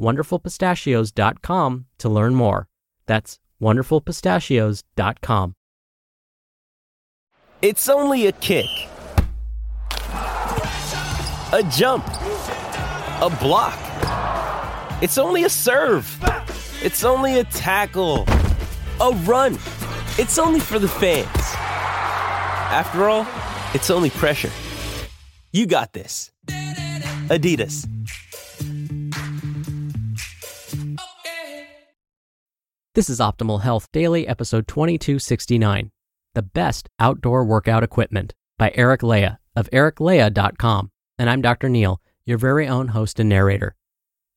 wonderfulpistachios.com to learn more. That's wonderfulpistachios.com. It's only a kick, a jump, a block. It's only a serve. It's only a tackle, a run. It's only for the fans. After all, it's only pressure. You got this. Adidas. This is Optimal Health Daily, episode 2269 The Best Outdoor Workout Equipment by Eric Leija of ericleija.com. And I'm Dr. Neal, your very own host and narrator.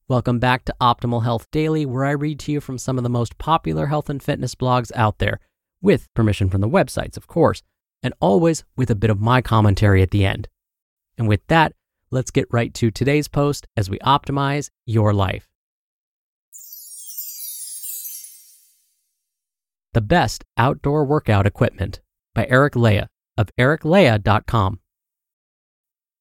Welcome back to Optimal Health Daily, where I read to you from some of the most popular health and fitness blogs out there, with permission from the websites, of course, and always with a bit of my commentary at the end. And with that, let's get right to today's post as we optimize your life. The Best Outdoor Workout Equipment by Eric Leija of ericleija.com.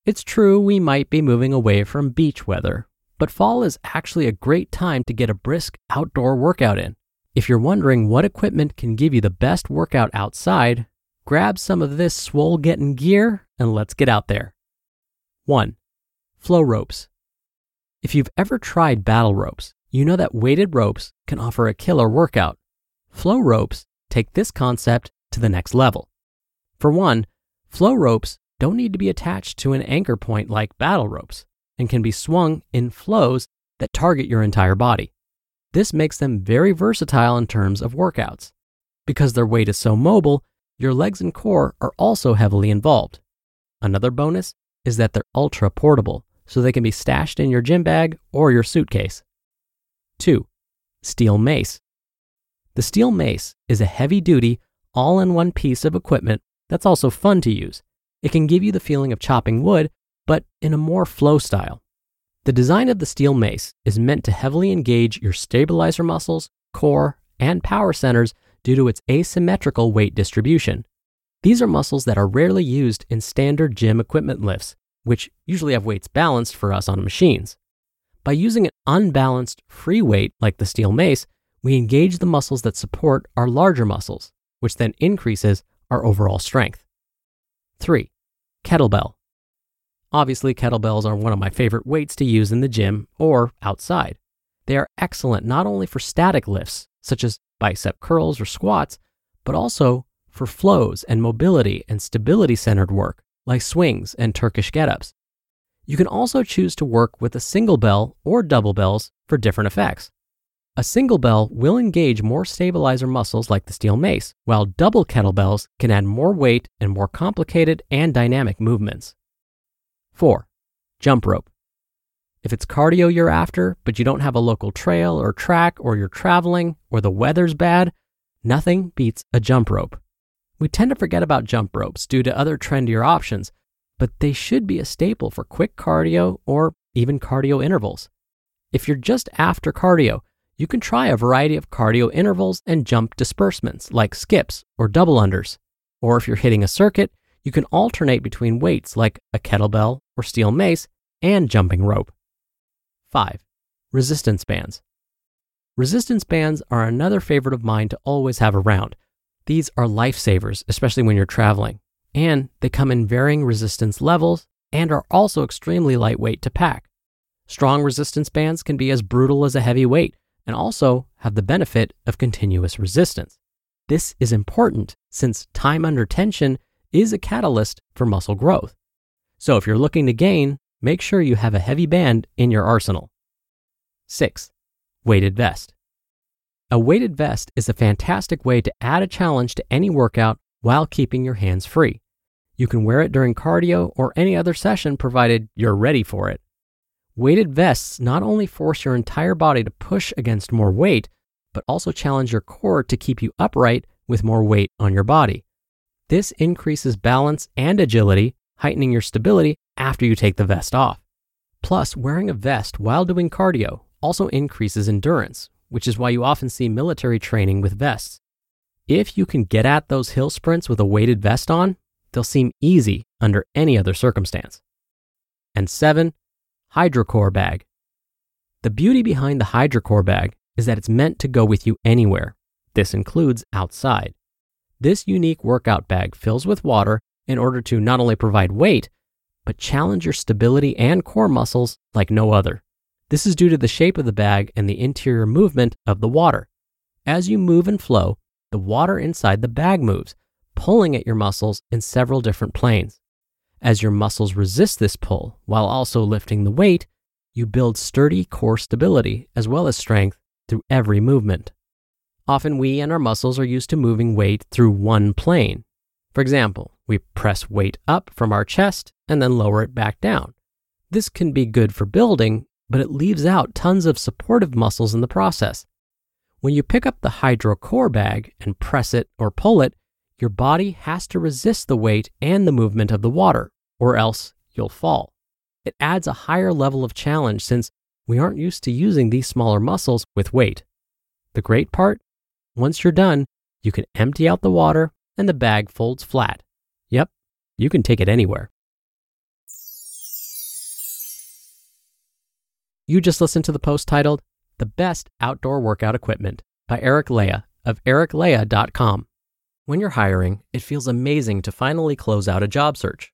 It's true we might be moving away from beach weather, but fall is actually a great time to get a brisk outdoor workout in. If you're wondering what equipment can give you the best workout outside, grab some of this swole getting gear and let's get out there. 1. Flow ropes. If you've ever tried battle ropes, you know that weighted ropes can offer a killer workout. Flow ropes take this concept to the next level. For one, flow ropes don't need to be attached to an anchor point like battle ropes and can be swung in flows that target your entire body. This makes them very versatile in terms of workouts. Because their weight is so mobile, your legs and core are also heavily involved. Another bonus is that they're ultra portable, so they can be stashed in your gym bag or your suitcase. 2. Steel mace. The steel mace is a heavy duty, all in one piece of equipment that's also fun to use. It can give you the feeling of chopping wood, but in a more flow style. The design of the steel mace is meant to heavily engage your stabilizer muscles, core, and power centers due to its asymmetrical weight distribution. These are muscles that are rarely used in standard gym equipment lifts, which usually have weights balanced for us on machines. By using an unbalanced free weight like the steel mace, we engage the muscles that support our larger muscles, which then increases our overall strength. 3. Kettlebell. Obviously, kettlebells are one of my favorite weights to use in the gym or outside. They are excellent not only for static lifts, such as bicep curls or squats, but also for flows and mobility and stability centered work, like swings and Turkish get ups. You can also choose to work with a single bell or double bells for different effects. A single bell will engage more stabilizer muscles like the steel mace, while double kettlebells can add more weight and more complicated and dynamic movements. 4. Jump rope. If it's cardio you're after, but you don't have a local trail or track, or you're traveling, or the weather's bad, nothing beats a jump rope. We tend to forget about jump ropes due to other trendier options, but they should be a staple for quick cardio or even cardio intervals. If you're just after cardio, you can try a variety of cardio intervals and jump disbursements like skips or double unders. Or if you're hitting a circuit, you can alternate between weights like a kettlebell or steel mace and jumping rope. 5. Resistance bands. Resistance bands are another favorite of mine to always have around. These are lifesavers, especially when you're traveling, and they come in varying resistance levels and are also extremely lightweight to pack. Strong resistance bands can be as brutal as a heavy weight, and also have the benefit of continuous resistance. This is important since time under tension is a catalyst for muscle growth. So if you're looking to gain, make sure you have a heavy band in your arsenal. 6. Weighted vest. A weighted vest is a fantastic way to add a challenge to any workout while keeping your hands free. You can wear it during cardio or any other session provided you're ready for it. Weighted vests not only force your entire body to push against more weight, but also challenge your core to keep you upright with more weight on your body. This increases balance and agility, heightening your stability after you take the vest off. Plus, wearing a vest while doing cardio also increases endurance, which is why you often see military training with vests. If you can get at those hill sprints with a weighted vest on, they'll seem easy under any other circumstance. And seven, HydroCore bag. The beauty behind the HydroCore bag is that it's meant to go with you anywhere. This includes outside. This unique workout bag fills with water in order to not only provide weight, but challenge your stability and core muscles like no other. This is due to the shape of the bag and the interior movement of the water. As you move and flow, the water inside the bag moves, pulling at your muscles in several different planes. As your muscles resist this pull while also lifting the weight, you build sturdy core stability as well as strength through every movement. Often we and our muscles are used to moving weight through one plane. For example, we press weight up from our chest and then lower it back down. This can be good for building, but it leaves out tons of supportive muscles in the process. When you pick up the hydro core bag and press it or pull it, your body has to resist the weight and the movement of the water, or else you'll fall. It adds a higher level of challenge since we aren't used to using these smaller muscles with weight. The great part? Once you're done, you can empty out the water and the bag folds flat. Yep, you can take it anywhere. You just listened to the post titled The Best Outdoor Workout Equipment by Eric Leija of ericleija.com. When you're hiring, it feels amazing to finally close out a job search.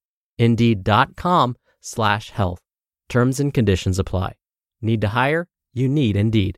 Indeed.com slash health. Terms and conditions apply. Need to hire? You need Indeed.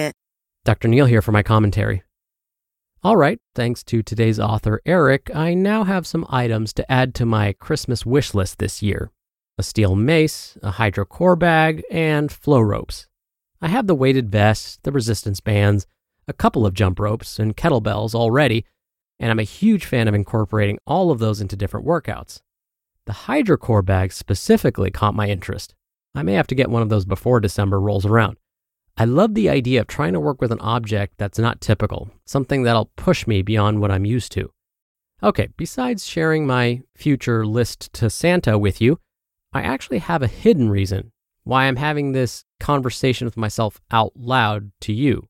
Dr. Neal here for my commentary. All right, thanks to today's author, Eric, I now have some items to add to my Christmas wish list this year a steel mace, a HydroCore bag, and flow ropes. I have the weighted vest, the resistance bands, a couple of jump ropes, and kettlebells already, and I'm a huge fan of incorporating all of those into different workouts. The HydroCore bag specifically caught my interest. I may have to get one of those before December rolls around. I love the idea of trying to work with an object that's not typical, something that'll push me beyond what I'm used to. Okay, besides sharing my future list to Santa with you, I actually have a hidden reason why I'm having this conversation with myself out loud to you.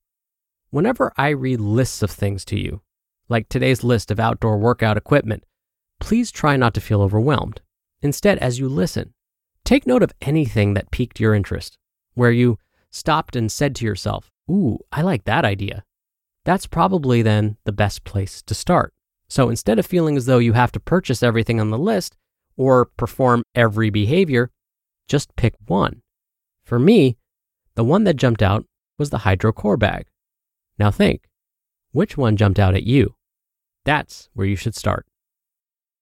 Whenever I read lists of things to you, like today's list of outdoor workout equipment, please try not to feel overwhelmed. Instead, as you listen, take note of anything that piqued your interest, where you stopped and said to yourself, Ooh, I like that idea. That's probably then the best place to start. So instead of feeling as though you have to purchase everything on the list or perform every behavior, just pick one. For me, the one that jumped out was the Hydro Core bag. Now think, which one jumped out at you? That's where you should start.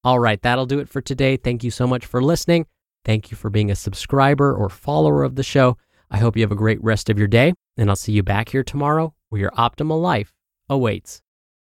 All right, that'll do it for today. Thank you so much for listening. Thank you for being a subscriber or follower of the show. I hope you have a great rest of your day, and I'll see you back here tomorrow where your optimal life awaits.